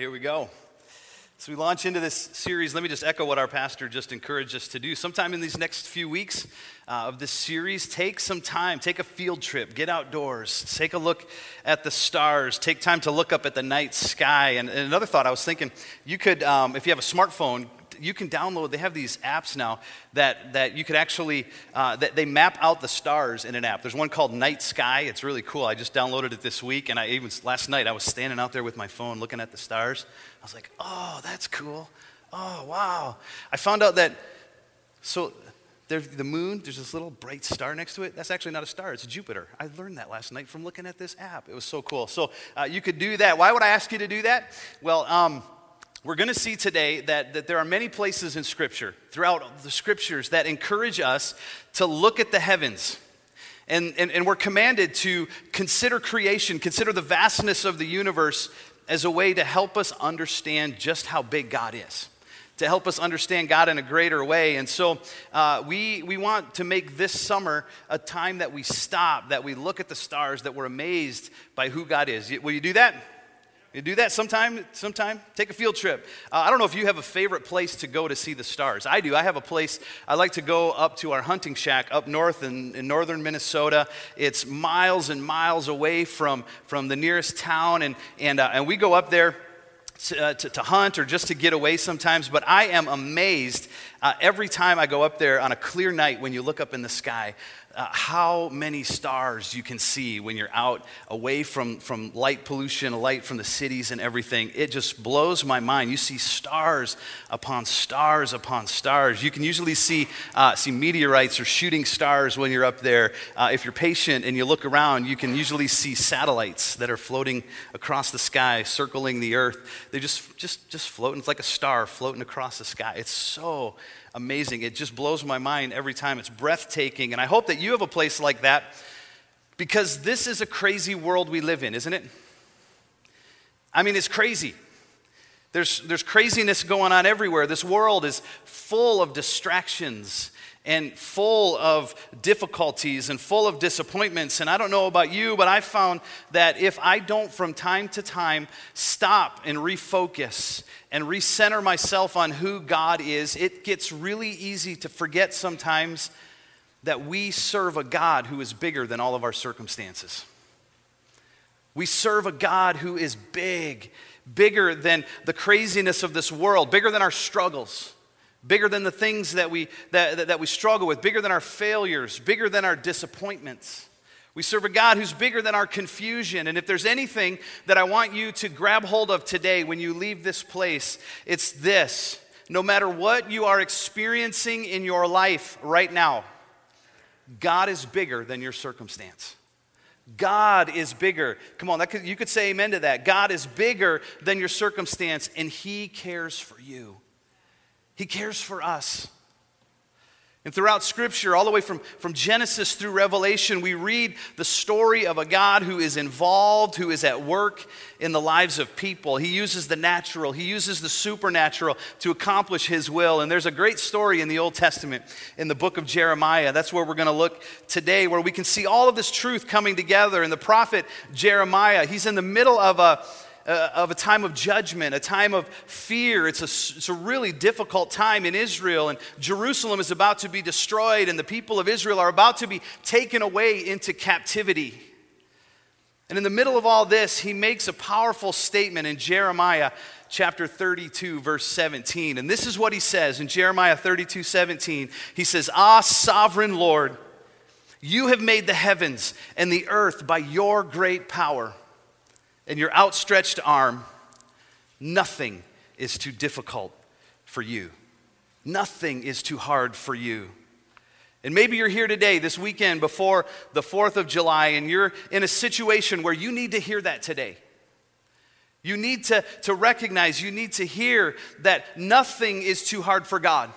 here we go. So we launch into this series. Let me just echo what our pastor just encouraged us to do. Sometime in these next few weeks uh, of this series, take some time, take a field trip, get outdoors, take a look at the stars, take time to look up at the night sky. And, and another thought I was thinking, you could, um, if you have a smartphone, you can download, they have these apps now that, that you could actually, uh, that they map out the stars in an app. There's one called Night Sky. It's really cool. I just downloaded it this week, and I even, last night, I was standing out there with my phone looking at the stars. I was like, oh, that's cool. Oh, wow. I found out that, so there's the moon, there's this little bright star next to it. That's actually not a star, it's Jupiter. I learned that last night from looking at this app. It was so cool. So uh, you could do that. Why would I ask you to do that? Well, um, we're going to see today that, that there are many places in Scripture, throughout the Scriptures, that encourage us to look at the heavens. And, and, and we're commanded to consider creation, consider the vastness of the universe as a way to help us understand just how big God is, to help us understand God in a greater way. And so uh, we, we want to make this summer a time that we stop, that we look at the stars, that we're amazed by who God is. Will you do that? You do that sometime, sometime? Take a field trip. Uh, I don't know if you have a favorite place to go to see the stars. I do. I have a place, I like to go up to our hunting shack up north in, in northern Minnesota. It's miles and miles away from, from the nearest town, and, and, uh, and we go up there to, uh, to, to, hunt or just to get away sometimes. But I am amazed uh, every time I go up there on a clear night when you look up in the sky uh, how many stars you can see when you're out away from, from light pollution, light from the cities and everything. It just blows my mind. You see stars upon stars upon stars. You can usually see, uh, see meteorites or shooting stars when you're up there. Uh, if you're patient and you look around, you can usually see satellites that are floating across the sky, circling the earth. They just, just, just floating. It's like a star floating across the sky. It's so amazing. It just blows my mind every time. It's breathtaking. And I hope that you have a place like that because this is a crazy world we live in, isn't it? I mean, it's crazy. There's, there's craziness going on everywhere. This world is full of distractions and full of difficulties and full of disappointments. And I don't know about you, but I found that if I don't from time to time stop and refocus and recenter myself on who God is, it gets really easy to forget sometimes that we serve a God who is bigger than all of our circumstances. We serve a God who is big, bigger than the craziness of this world, bigger than our struggles bigger than the things that we, that, that we struggle with, bigger than our failures, bigger than our disappointments. We serve a God who's bigger than our confusion. And if there's anything that I want you to grab hold of today when you leave this place, it's this. No matter what you are experiencing in your life right now, God is bigger than your circumstance. God is bigger. Come on, that could, you could say amen to that. God is bigger than your circumstance, and He cares for you. He cares for us. And throughout Scripture, all the way from, from Genesis through Revelation, we read the story of a God who is involved, who is at work in the lives of people. He uses the natural, He uses the supernatural to accomplish His will. And there's a great story in the Old Testament, in the book of Jeremiah. That's where we're going to look today, where we can see all of this truth coming together. And the prophet Jeremiah, he's in the middle of a uh, of a time of judgment, a time of fear. It's a, it's a really difficult time in Israel, and Jerusalem is about to be destroyed, and the people of Israel are about to be taken away into captivity. And in the middle of all this, he makes a powerful statement in Jeremiah chapter 32, verse 17. And this is what he says in Jeremiah 32, 17. He says, Ah, sovereign Lord, you have made the heavens and the earth by your great power and your outstretched arm, nothing is too difficult for you. Nothing is too hard for you. And maybe you're here today, this weekend, before the 4th of July, and you're in a situation where you need to hear that today. You need to, to recognize, you need to hear that nothing is too hard for God.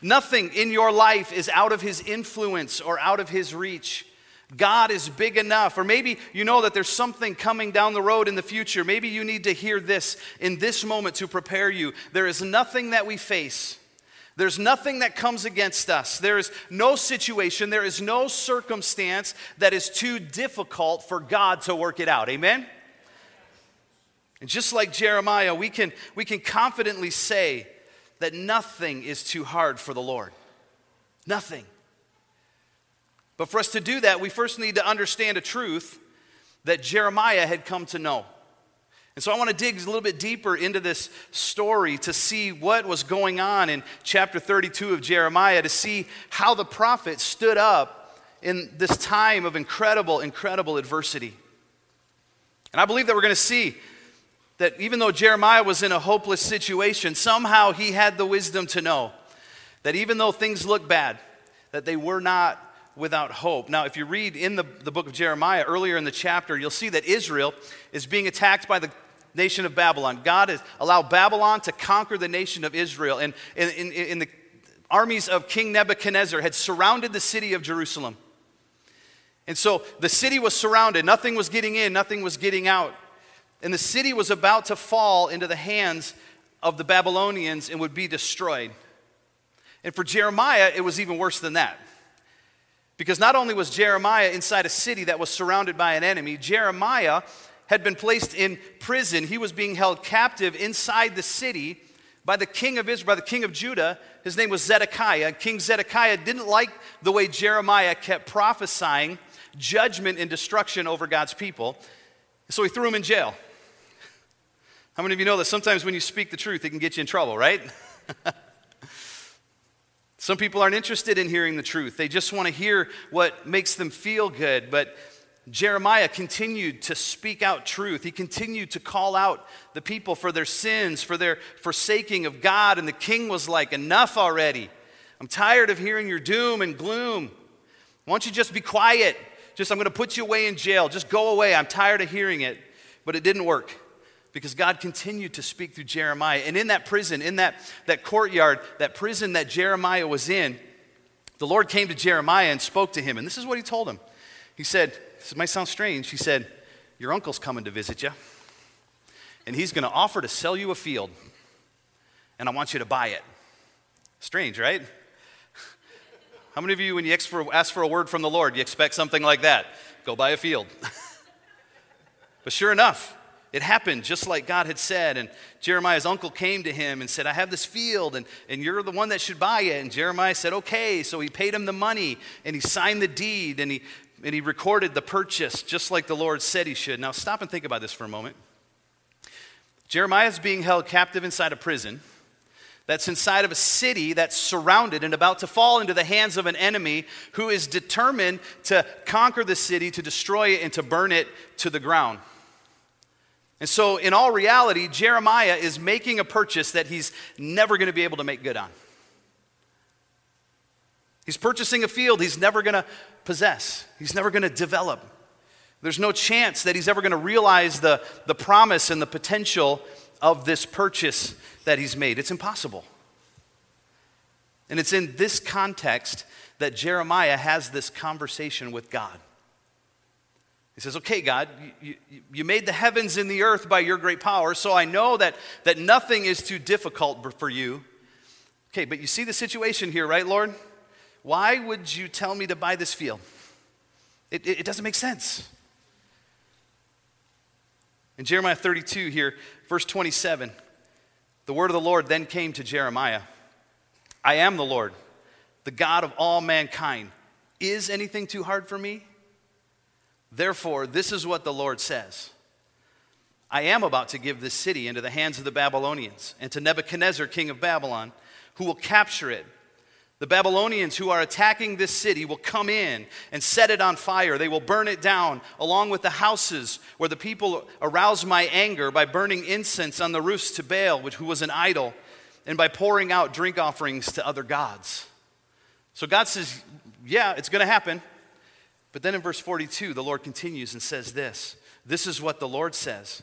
Nothing in your life is out of His influence or out of His reach. God is big enough. Or maybe you know that there's something coming down the road in the future. Maybe you need to hear this in this moment to prepare you. There is nothing that we face. There's nothing that comes against us. There is no situation, there is no circumstance that is too difficult for God to work it out. Amen? And just like Jeremiah, we can, we can confidently say that nothing is too hard for the Lord. Nothing. But for us to do that, we first need to understand a truth that Jeremiah had come to know. And so I want to dig a little bit deeper into this story to see what was going on in chapter 32 of Jeremiah, to see how the prophet stood up in this time of incredible, incredible adversity. And I believe that we're going to see that even though Jeremiah was in a hopeless situation, somehow he had the wisdom to know that even though things look bad, that they were not without hope. Now, if you read in the, the book of Jeremiah, earlier in the chapter, you'll see that Israel is being attacked by the nation of Babylon. God has allowed Babylon to conquer the nation of Israel. And in, in, in the armies of King Nebuchadnezzar had surrounded the city of Jerusalem. And so the city was surrounded. Nothing was getting in, nothing was getting out. And the city was about to fall into the hands of the Babylonians and would be destroyed. And for Jeremiah, it was even worse than that. Because not only was Jeremiah inside a city that was surrounded by an enemy, Jeremiah had been placed in prison. He was being held captive inside the city by the king of Israel, by the king of Judah. His name was Zedekiah. King Zedekiah didn't like the way Jeremiah kept prophesying judgment and destruction over God's people. So he threw him in jail. How many of you know that sometimes when you speak the truth, it can get you in trouble, right? Some people aren't interested in hearing the truth. They just want to hear what makes them feel good. But Jeremiah continued to speak out truth. He continued to call out the people for their sins, for their forsaking of God. And the king was like, Enough already. I'm tired of hearing your doom and gloom. Why don't you just be quiet? Just, I'm going to put you away in jail. Just go away. I'm tired of hearing it. But it didn't work because God continued to speak through Jeremiah. And in that prison, in that, that courtyard, that prison that Jeremiah was in, the Lord came to Jeremiah and spoke to him. And this is what he told him. He said, This might sound strange. He said, Your uncle's coming to visit you, and he's going to offer to sell you a field, and I want you to buy it. Strange, right? How many of you, when you ask for, ask for a word from the Lord, you expect something like that? Go buy a field. but sure enough, it happened just like God had said. And Jeremiah's uncle came to him and said, I have this field, and, and you're the one that should buy it. And Jeremiah said, Okay. So he paid him the money, and he signed the deed, and he, and he recorded the purchase just like the Lord said he should. Now, stop and think about this for a moment. Jeremiah is being held captive inside a prison that's inside of a city that's surrounded and about to fall into the hands of an enemy who is determined to conquer the city, to destroy it, and to burn it to the ground. And so, in all reality, Jeremiah is making a purchase that he's never going to be able to make good on. He's purchasing a field he's never going to possess, he's never going to develop. There's no chance that he's ever going to realize the, the promise and the potential of this purchase that he's made. It's impossible. And it's in this context that Jeremiah has this conversation with God. He says, Okay, God, you, you, made the heavens and the earth by your great power, so I know that, that nothing is too difficult for you. Okay, but you see the situation here, right, Lord? Why would you tell me to buy this field? It, it, it doesn't make sense. In Jeremiah 32, here, verse 27, the word of the Lord then came to Jeremiah I am the Lord, the God of all mankind. Is anything too hard for me? Therefore, this is what the Lord says I am about to give this city into the hands of the Babylonians and to Nebuchadnezzar, king of Babylon, who will capture it. The Babylonians who are attacking this city will come in and set it on fire. They will burn it down, along with the houses where the people aroused my anger by burning incense on the roofs to Baal, which, who was an idol, and by pouring out drink offerings to other gods. So God says, Yeah, it's going to happen. But then in verse 42, the Lord continues and says this This is what the Lord says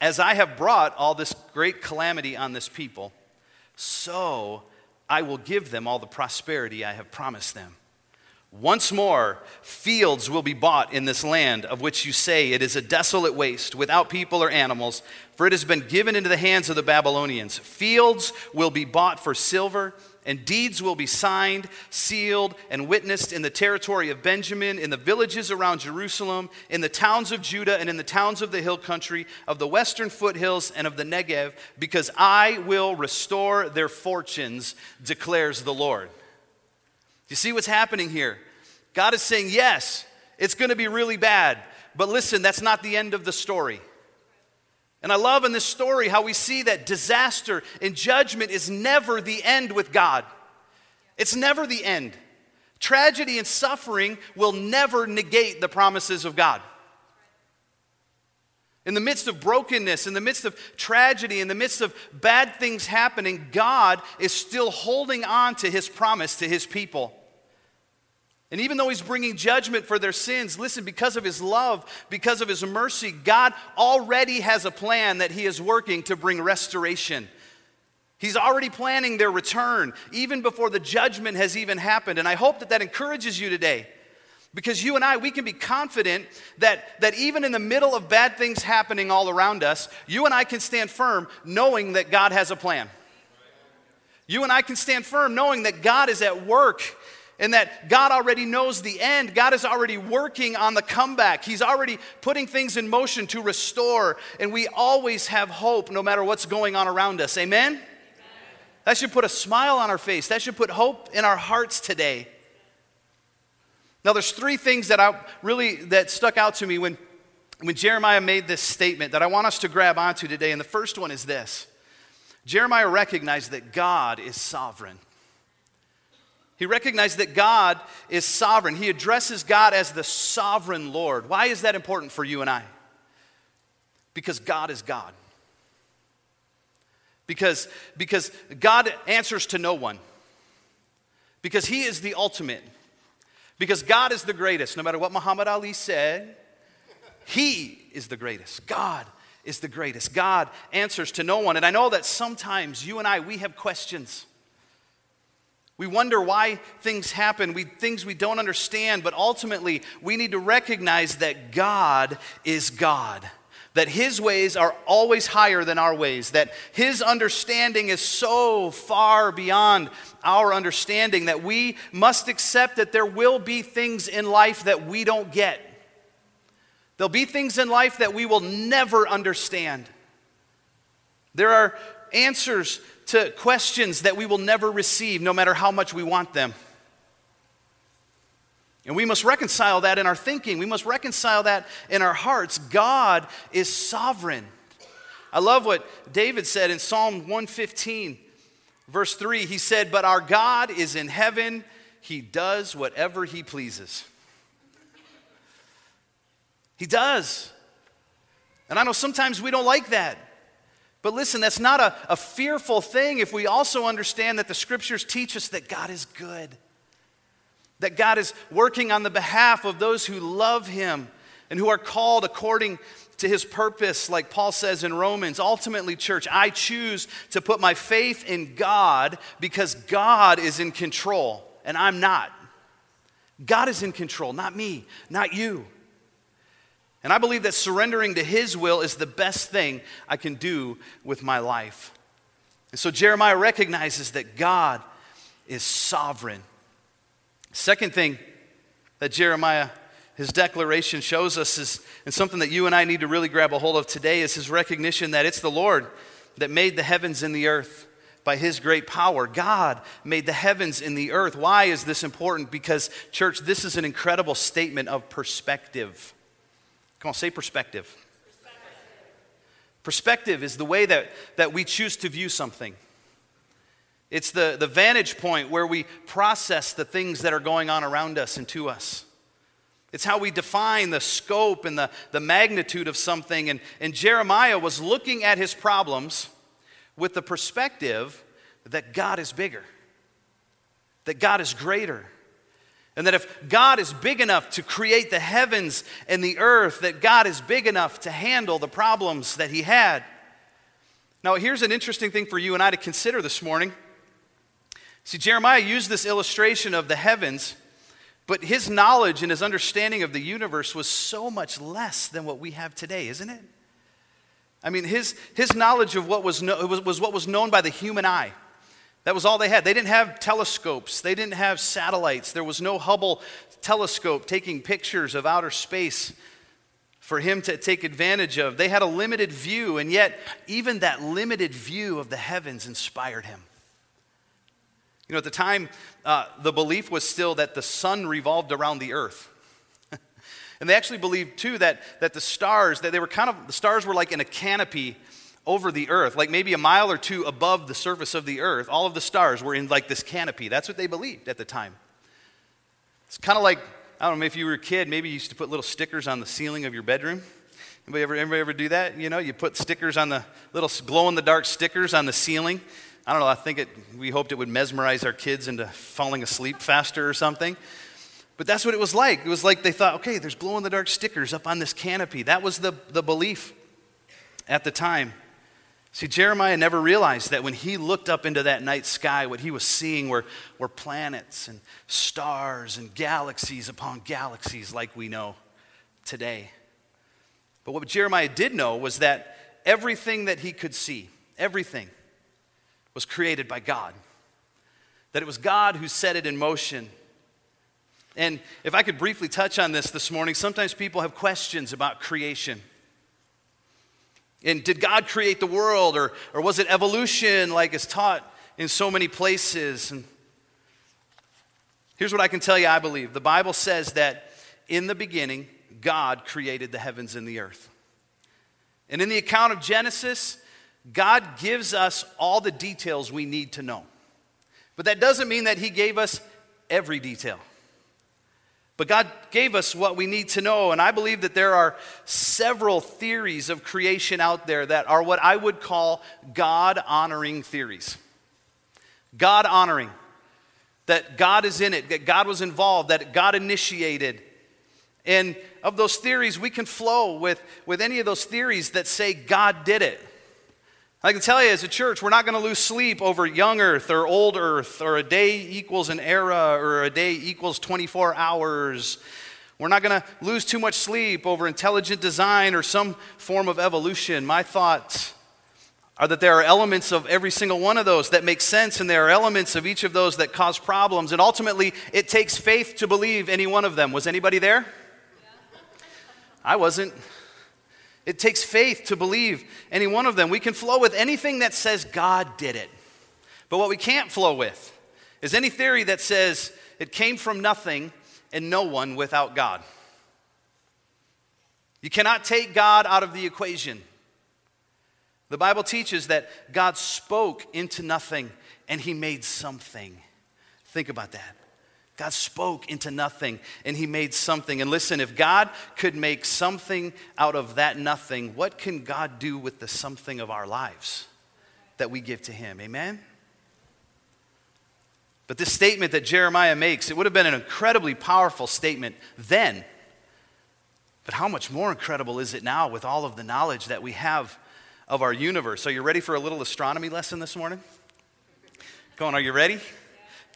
As I have brought all this great calamity on this people, so I will give them all the prosperity I have promised them. Once more, fields will be bought in this land of which you say it is a desolate waste, without people or animals, for it has been given into the hands of the Babylonians. Fields will be bought for silver and deeds will be signed, sealed, and witnessed in the territory of Benjamin, in the villages around Jerusalem, in the towns of Judah, and in the towns of the hill country, of the western foothills, and of the Negev, because I will restore their fortunes, declares the Lord. You see what's happening here? God is saying, yes, it's going to be really bad, but listen, that's not the end of the story. And I love in this story how we see that disaster and judgment is never the end with God. It's never the end. Tragedy and suffering will never negate the promises of God. In the midst of brokenness, in the midst of tragedy, in the midst of bad things happening, God is still holding on to his promise to his people. And even though he's bringing judgment for their sins, listen, because of his love, because of his mercy, God already has a plan that he is working to bring restoration. He's already planning their return, even before the judgment has even happened. And I hope that that encourages you today. Because you and I, we can be confident that, that even in the middle of bad things happening all around us, you and I can stand firm knowing that God has a plan. You and I can stand firm knowing that God is at work and that God already knows the end. God is already working on the comeback. He's already putting things in motion to restore, and we always have hope no matter what's going on around us. Amen? Amen? That should put a smile on our face. That should put hope in our hearts today. Now, there's three things that I really that stuck out to me when, when Jeremiah made this statement that I want us to grab onto today. And the first one is this Jeremiah recognized that God is sovereign. He recognized that God is sovereign. He addresses God as the sovereign Lord. Why is that important for you and I? Because God is God. Because, because God answers to no one. Because He is the ultimate. Because God is the greatest. No matter what Muhammad Ali said, He is the greatest. God is the greatest. God answers to no one. And I know that sometimes you and I, we have questions. We wonder why things happen, we, things we don't understand, but ultimately we need to recognize that God is God. That his ways are always higher than our ways, that his understanding is so far beyond our understanding that we must accept that there will be things in life that we don't get. There'll be things in life that we will never understand. There are answers to questions that we will never receive, no matter how much we want them. And we must reconcile that in our thinking. We must reconcile that in our hearts. God is sovereign. I love what David said in Psalm 115, verse 3. He said, But our God is in heaven, he does whatever he pleases. He does. And I know sometimes we don't like that. But listen, that's not a, a fearful thing if we also understand that the scriptures teach us that God is good, that God is working on the behalf of those who love Him and who are called according to His purpose, like Paul says in Romans. Ultimately, church, I choose to put my faith in God because God is in control and I'm not. God is in control, not me, not you. And I believe that surrendering to His will is the best thing I can do with my life. And so Jeremiah recognizes that God is sovereign. Second thing that Jeremiah, his declaration shows us is, and something that you and I need to really grab a hold of today, is his recognition that it's the Lord that made the heavens and the earth by his great power. God made the heavens and the earth. Why is this important? Because, church, this is an incredible statement of perspective. Come on, say perspective. Perspective, perspective is the way that, that we choose to view something. It's the, the vantage point where we process the things that are going on around us and to us. It's how we define the scope and the, the magnitude of something. And, and Jeremiah was looking at his problems with the perspective that God is bigger, that God is greater, and that if God is big enough to create the heavens and the earth, that God is big enough to handle the problems that he had. Now, here's an interesting thing for you and I to consider this morning. See, Jeremiah used this illustration of the heavens, but his knowledge and his understanding of the universe was so much less than what we have today, isn't it? I mean, his, his knowledge of what was, no, was, was what was known by the human eye. That was all they had. They didn't have telescopes, they didn't have satellites. There was no Hubble telescope taking pictures of outer space for him to take advantage of. They had a limited view, and yet, even that limited view of the heavens inspired him. You know, at the time, uh, the belief was still that the sun revolved around the earth. and they actually believed, too, that, that the stars, that they were kind of, the stars were like in a canopy over the earth, like maybe a mile or two above the surface of the earth. All of the stars were in like this canopy. That's what they believed at the time. It's kind of like, I don't know, if you were a kid, maybe you used to put little stickers on the ceiling of your bedroom. Anybody ever, anybody ever do that? You know, you put stickers on the little glow in the dark stickers on the ceiling. I don't know, I think it, we hoped it would mesmerize our kids into falling asleep faster or something. But that's what it was like. It was like they thought, okay, there's glow in the dark stickers up on this canopy. That was the, the belief at the time. See, Jeremiah never realized that when he looked up into that night sky, what he was seeing were, were planets and stars and galaxies upon galaxies like we know today. But what Jeremiah did know was that everything that he could see, everything, was created by God. That it was God who set it in motion. And if I could briefly touch on this this morning, sometimes people have questions about creation. And did God create the world, or, or was it evolution like is taught in so many places? And here's what I can tell you I believe the Bible says that in the beginning, God created the heavens and the earth. And in the account of Genesis, God gives us all the details we need to know. But that doesn't mean that He gave us every detail. But God gave us what we need to know, and I believe that there are several theories of creation out there that are what I would call God honoring theories. God honoring, that God is in it, that God was involved, that God initiated. And of those theories, we can flow with, with any of those theories that say God did it. I can tell you as a church, we're not going to lose sleep over young earth or old earth or a day equals an era or a day equals 24 hours. We're not going to lose too much sleep over intelligent design or some form of evolution. My thoughts are that there are elements of every single one of those that make sense, and there are elements of each of those that cause problems. And ultimately, it takes faith to believe any one of them. Was anybody there? Yeah. I wasn't. It takes faith to believe any one of them. We can flow with anything that says God did it. But what we can't flow with is any theory that says it came from nothing and no one without God. You cannot take God out of the equation. The Bible teaches that God spoke into nothing and he made something. Think about that. God spoke into nothing and he made something. And listen, if God could make something out of that nothing, what can God do with the something of our lives that we give to him? Amen? But this statement that Jeremiah makes, it would have been an incredibly powerful statement then. But how much more incredible is it now with all of the knowledge that we have of our universe? Are you ready for a little astronomy lesson this morning? Go on, are you ready?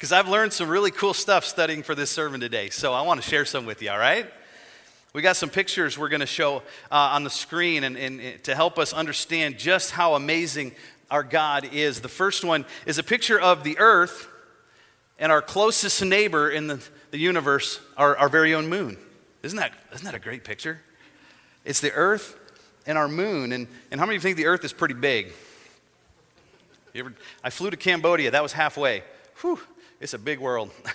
Because I've learned some really cool stuff studying for this sermon today. So I want to share some with you, all right? We got some pictures we're going to show uh, on the screen and, and, and to help us understand just how amazing our God is. The first one is a picture of the earth and our closest neighbor in the, the universe, our, our very own moon. Isn't that, isn't that a great picture? It's the earth and our moon. And, and how many of you think the earth is pretty big? Ever, I flew to Cambodia, that was halfway. Whew, it's a big world.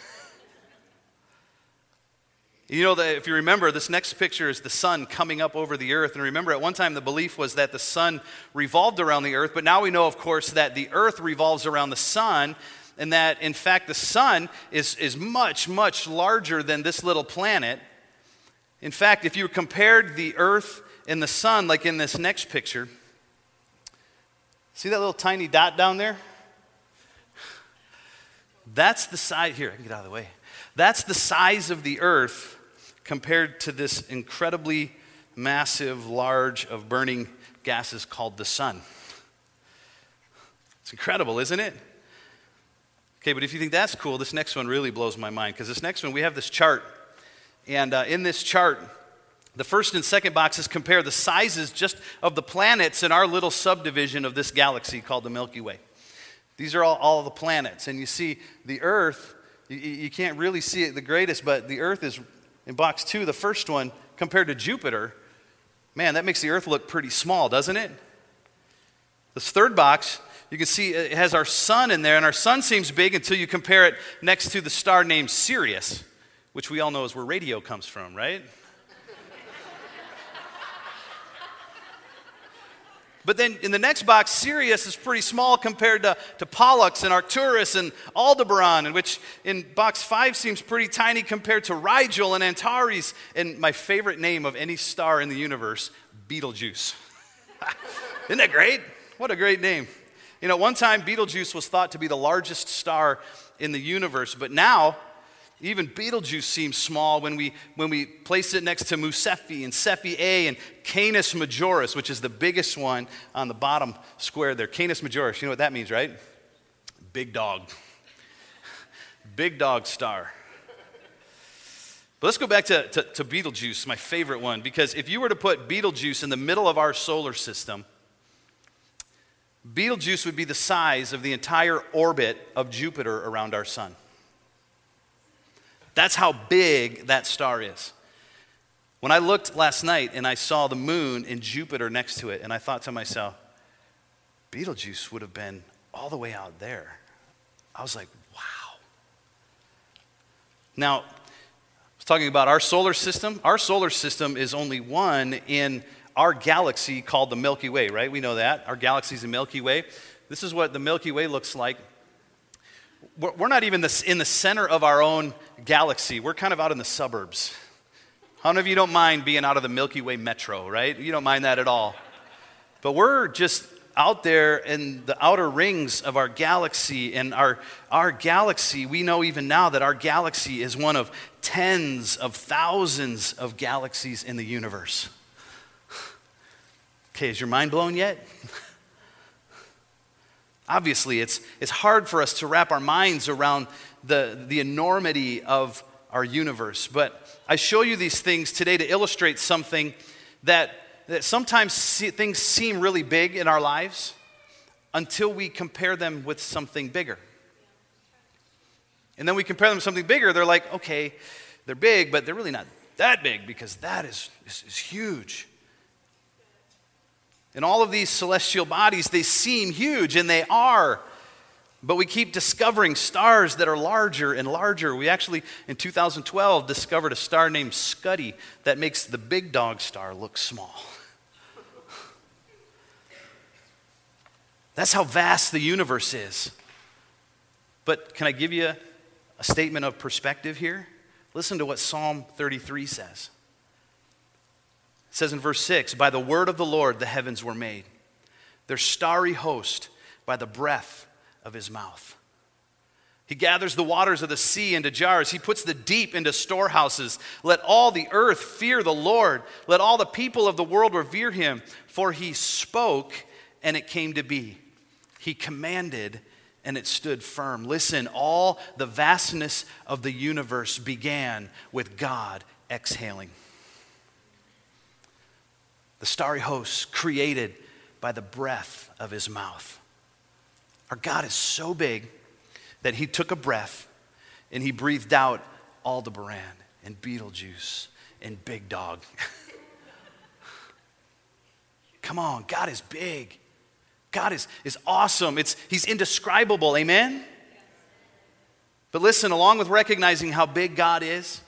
you know that if you remember, this next picture is the sun coming up over the earth. And remember, at one time the belief was that the sun revolved around the earth, but now we know, of course, that the earth revolves around the sun, and that in fact the sun is, is much, much larger than this little planet. In fact, if you compared the earth and the sun, like in this next picture, see that little tiny dot down there? That's the size, here, I can get out of the way. That's the size of the earth compared to this incredibly massive, large of burning gases called the sun. It's incredible, isn't it? Okay, but if you think that's cool, this next one really blows my mind because this next one, we have this chart. And uh, in this chart, the first and second boxes compare the sizes just of the planets in our little subdivision of this galaxy called the Milky Way. These are all, all the planets. And you see the Earth, you, you can't really see it the greatest, but the Earth is in box two, the first one, compared to Jupiter. Man, that makes the Earth look pretty small, doesn't it? This third box, you can see it has our sun in there, and our sun seems big until you compare it next to the star named Sirius, which we all know is where radio comes from, right? But then in the next box, Sirius is pretty small compared to, to Pollux and Arcturus and Aldebaran, which in box five seems pretty tiny compared to Rigel and Antares, and my favorite name of any star in the universe, Betelgeuse. Isn't that great? What a great name. You know, one time Betelgeuse was thought to be the largest star in the universe, but now even Betelgeuse seems small when we, when we place it next to Mu Cephei and Cephei A and Canis Majoris, which is the biggest one on the bottom square there. Canis Majoris, you know what that means, right? Big dog. Big dog star. But let's go back to, to, to Betelgeuse, my favorite one, because if you were to put Betelgeuse in the middle of our solar system, Betelgeuse would be the size of the entire orbit of Jupiter around our sun. That's how big that star is. When I looked last night and I saw the moon and Jupiter next to it, and I thought to myself, Betelgeuse would have been all the way out there. I was like, wow. Now, I was talking about our solar system. Our solar system is only one in our galaxy called the Milky Way, right? We know that. Our galaxy is the Milky Way. This is what the Milky Way looks like we're not even in the center of our own galaxy. We're kind of out in the suburbs. How many of you don't mind being out of the Milky Way metro, right? You don't mind that at all. But we're just out there in the outer rings of our galaxy. And our, our galaxy, we know even now that our galaxy is one of tens of thousands of galaxies in the universe. Okay, is your mind blown yet? Obviously, it's, it's hard for us to wrap our minds around the, the enormity of our universe. But I show you these things today to illustrate something that, that sometimes see, things seem really big in our lives until we compare them with something bigger. And then we compare them with something bigger, they're like, okay, they're big, but they're really not that big because that is, is, is huge. And all of these celestial bodies, they seem huge, and they are. But we keep discovering stars that are larger and larger. We actually, in 2012, discovered a star named Scuti that makes the big dog star look small. That's how vast the universe is. But can I give you a statement of perspective here? Listen to what Psalm 33 says. It says in verse 6 By the word of the Lord the heavens were made, their starry host by the breath of his mouth. He gathers the waters of the sea into jars. He puts the deep into storehouses. Let all the earth fear the Lord. Let all the people of the world revere him. For he spoke, and it came to be. He commanded, and it stood firm. Listen, all the vastness of the universe began with God exhaling the starry hosts created by the breath of his mouth. Our God is so big that he took a breath and he breathed out Aldebaran and Betelgeuse and Big Dog. Come on, God is big. God is, is awesome. It's, he's indescribable. Amen? But listen, along with recognizing how big God is,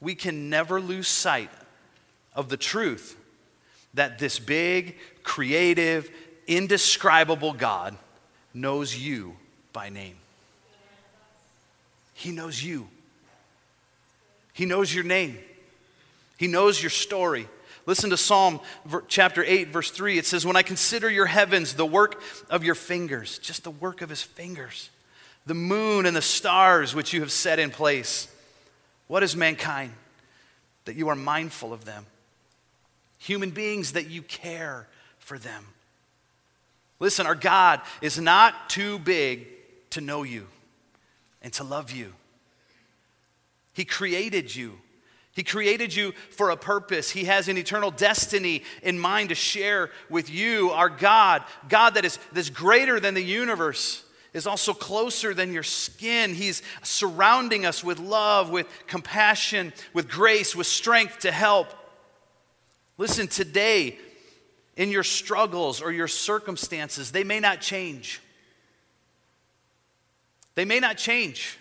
we can never lose sight of the truth that this big, creative, indescribable God knows you by name. He knows you. He knows your name. He knows your story. Listen to Psalm chapter 8, verse 3. It says, When I consider your heavens, the work of your fingers, just the work of his fingers, the moon and the stars which you have set in place, what is mankind that you are mindful of them? Human beings that you care for them. Listen, our God is not too big to know you and to love you. He created you. He created you for a purpose. He has an eternal destiny in mind to share with you, our God, God that is, that is greater than the universe. is also closer than your skin. He's surrounding us with love, with compassion, with grace, with strength to help. Listen, today, in your struggles or your circumstances, they may not change. They may not change.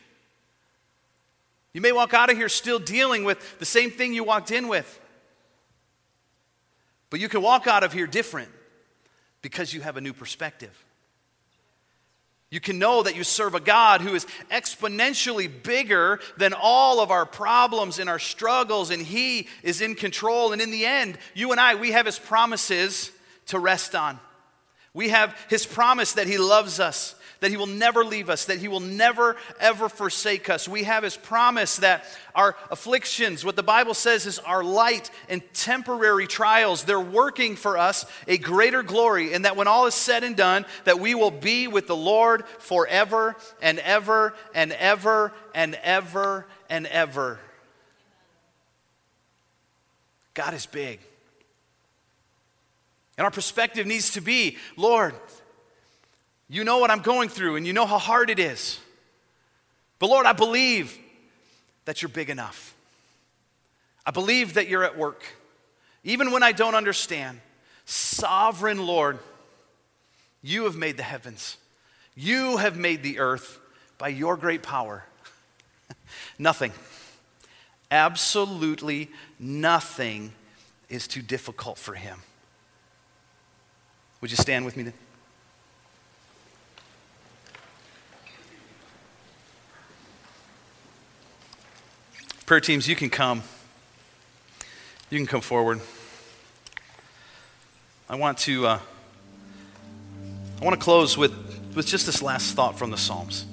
You may walk out of here still dealing with the same thing you walked in with. But you can walk out of here different because you have a new perspective. You can know that you serve a God who is exponentially bigger than all of our problems and our struggles, and He is in control. And in the end, you and I, we have His promises to rest on. We have His promise that He loves us, that He will never leave us, that He will never, ever forsake us. We have His promise that our afflictions, what the Bible says is our light and temporary trials, they're working for us a greater glory, and that when all is said and done, that we will be with the Lord forever and ever and ever and ever and ever. God is big. And our perspective needs to be Lord, you know what I'm going through and you know how hard it is. But Lord, I believe that you're big enough. I believe that you're at work. Even when I don't understand, sovereign Lord, you have made the heavens, you have made the earth by your great power. nothing, absolutely nothing is too difficult for him. Would you stand with me? Prayer teams, you can come. You can come forward. I want to uh, I want to close with, with just this last thought from the Psalms.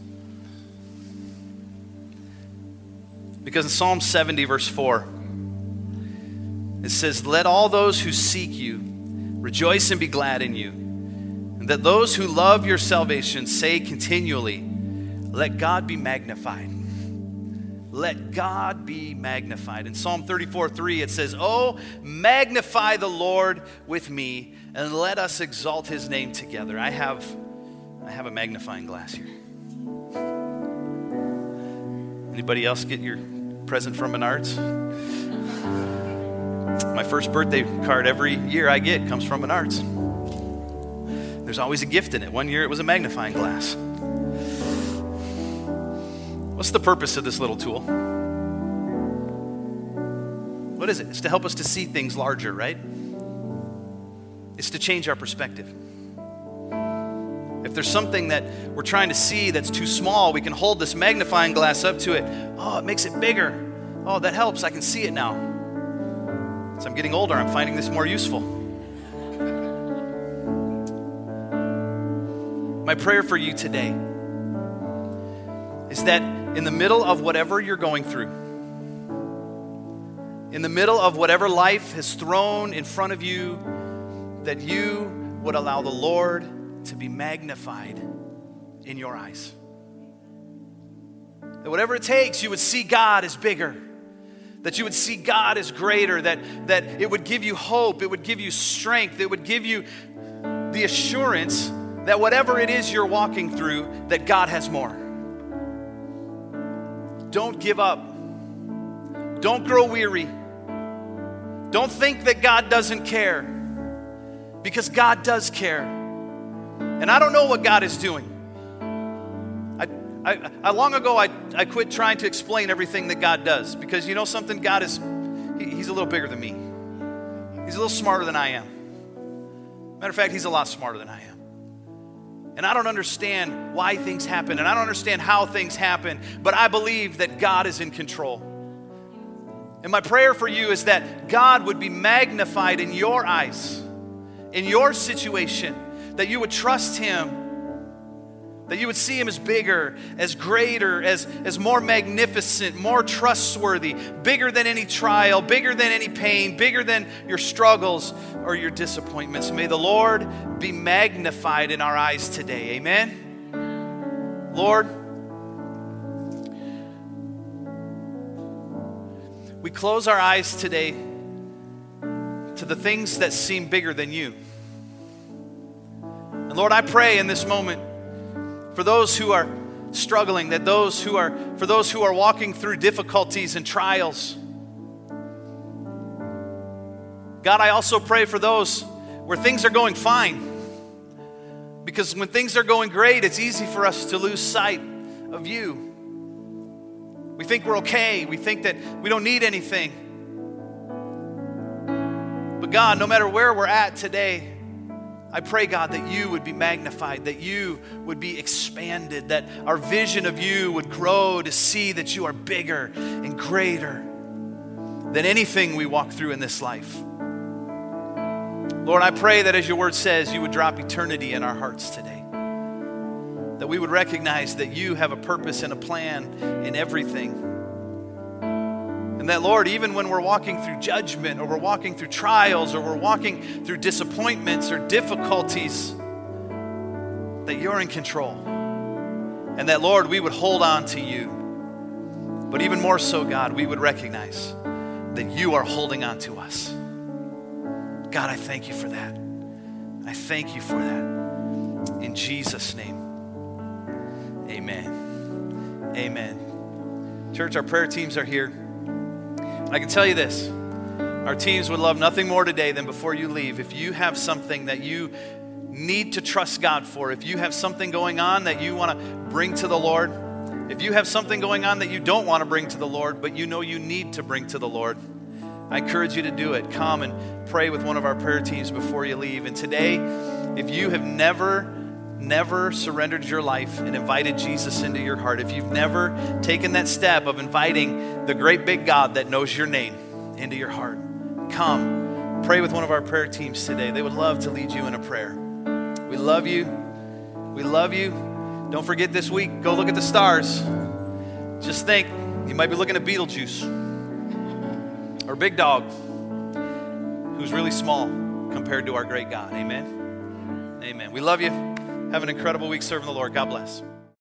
Because in Psalm 70, verse 4, it says, Let all those who seek you rejoice and be glad in you. And that those who love your salvation say continually, Let God be magnified. Let God be magnified. In Psalm 34 3, it says, Oh, magnify the Lord with me, and let us exalt his name together. I have, I have a magnifying glass here. Anybody else get your present from Menards? My first birthday card every year I get comes from Menards. There's always a gift in it. One year it was a magnifying glass. What's the purpose of this little tool? What is it? It's to help us to see things larger, right? It's to change our perspective. If there's something that we're trying to see that's too small, we can hold this magnifying glass up to it. Oh, it makes it bigger. Oh, that helps. I can see it now. As I'm getting older, I'm finding this more useful. My prayer for you today is that in the middle of whatever you're going through, in the middle of whatever life has thrown in front of you, that you would allow the Lord to be magnified in your eyes. That whatever it takes, you would see God as bigger. That you would see God as greater, that, that it would give you hope, it would give you strength, it would give you the assurance that whatever it is you're walking through, that God has more. Don't give up. Don't grow weary. Don't think that God doesn't care because God does care. And I don't know what God is doing. I, I, I long ago, I, I quit trying to explain everything that God does because you know something? God is, he, He's a little bigger than me. He's a little smarter than I am. Matter of fact, He's a lot smarter than I am. And I don't understand why things happen, and I don't understand how things happen, but I believe that God is in control. And my prayer for you is that God would be magnified in your eyes, in your situation, that you would trust Him that you would see him as bigger, as greater, as, as more magnificent, more trustworthy, bigger than any trial, bigger than any pain, bigger than your struggles or your disappointments. May the Lord be magnified in our eyes today. Amen. Lord, we close our eyes today to the things that seem bigger than you. And Lord, I pray in this moment for those who are struggling, that those who are, for those who are walking through difficulties and trials. God, I also pray for those where things are going fine. Because when things are going great, it's easy for us to lose sight of you. We think we're okay. We think that we don't need anything. But God, no matter where we're at today, I pray, God, that you would be magnified, that you would be expanded, that our vision of you would grow to see that you are bigger and greater than anything we walk through in this life. Lord, I pray that as your word says, you would drop eternity in our hearts today. That we would recognize that you have a purpose and a plan in everything and that, Lord, even when we're walking through judgment or we're walking through trials or we're walking through disappointments or difficulties, that you're in control. And that, Lord, we would hold on to you. But even more so, God, we would recognize that you are holding on to us. God, I thank you for that. I thank you for that. In Jesus' name, amen. Amen. Church, our prayer teams are here. I can tell you this our teams would love nothing more today than before you leave. If you have something that you need to trust God for, if you have something going on that you want to bring to the Lord, if you have something going on that you don't want to bring to the Lord, but you know you need to bring to the Lord, I encourage you to do it. Come and pray with one of our prayer teams before you leave. And today, if you have never never surrendered your life and invited Jesus into your heart, if you've never taken that step of inviting the great big God that knows your name into your heart, come pray with one of our prayer teams today. They would love to lead you in a prayer. We love you. We love you. Don't forget this week, go look at the stars. Just think, you might be looking at Betelgeuse or Big Dog, who's really small compared to our great God. Amen. Amen. We love you. Have an incredible week serving the Lord. God bless.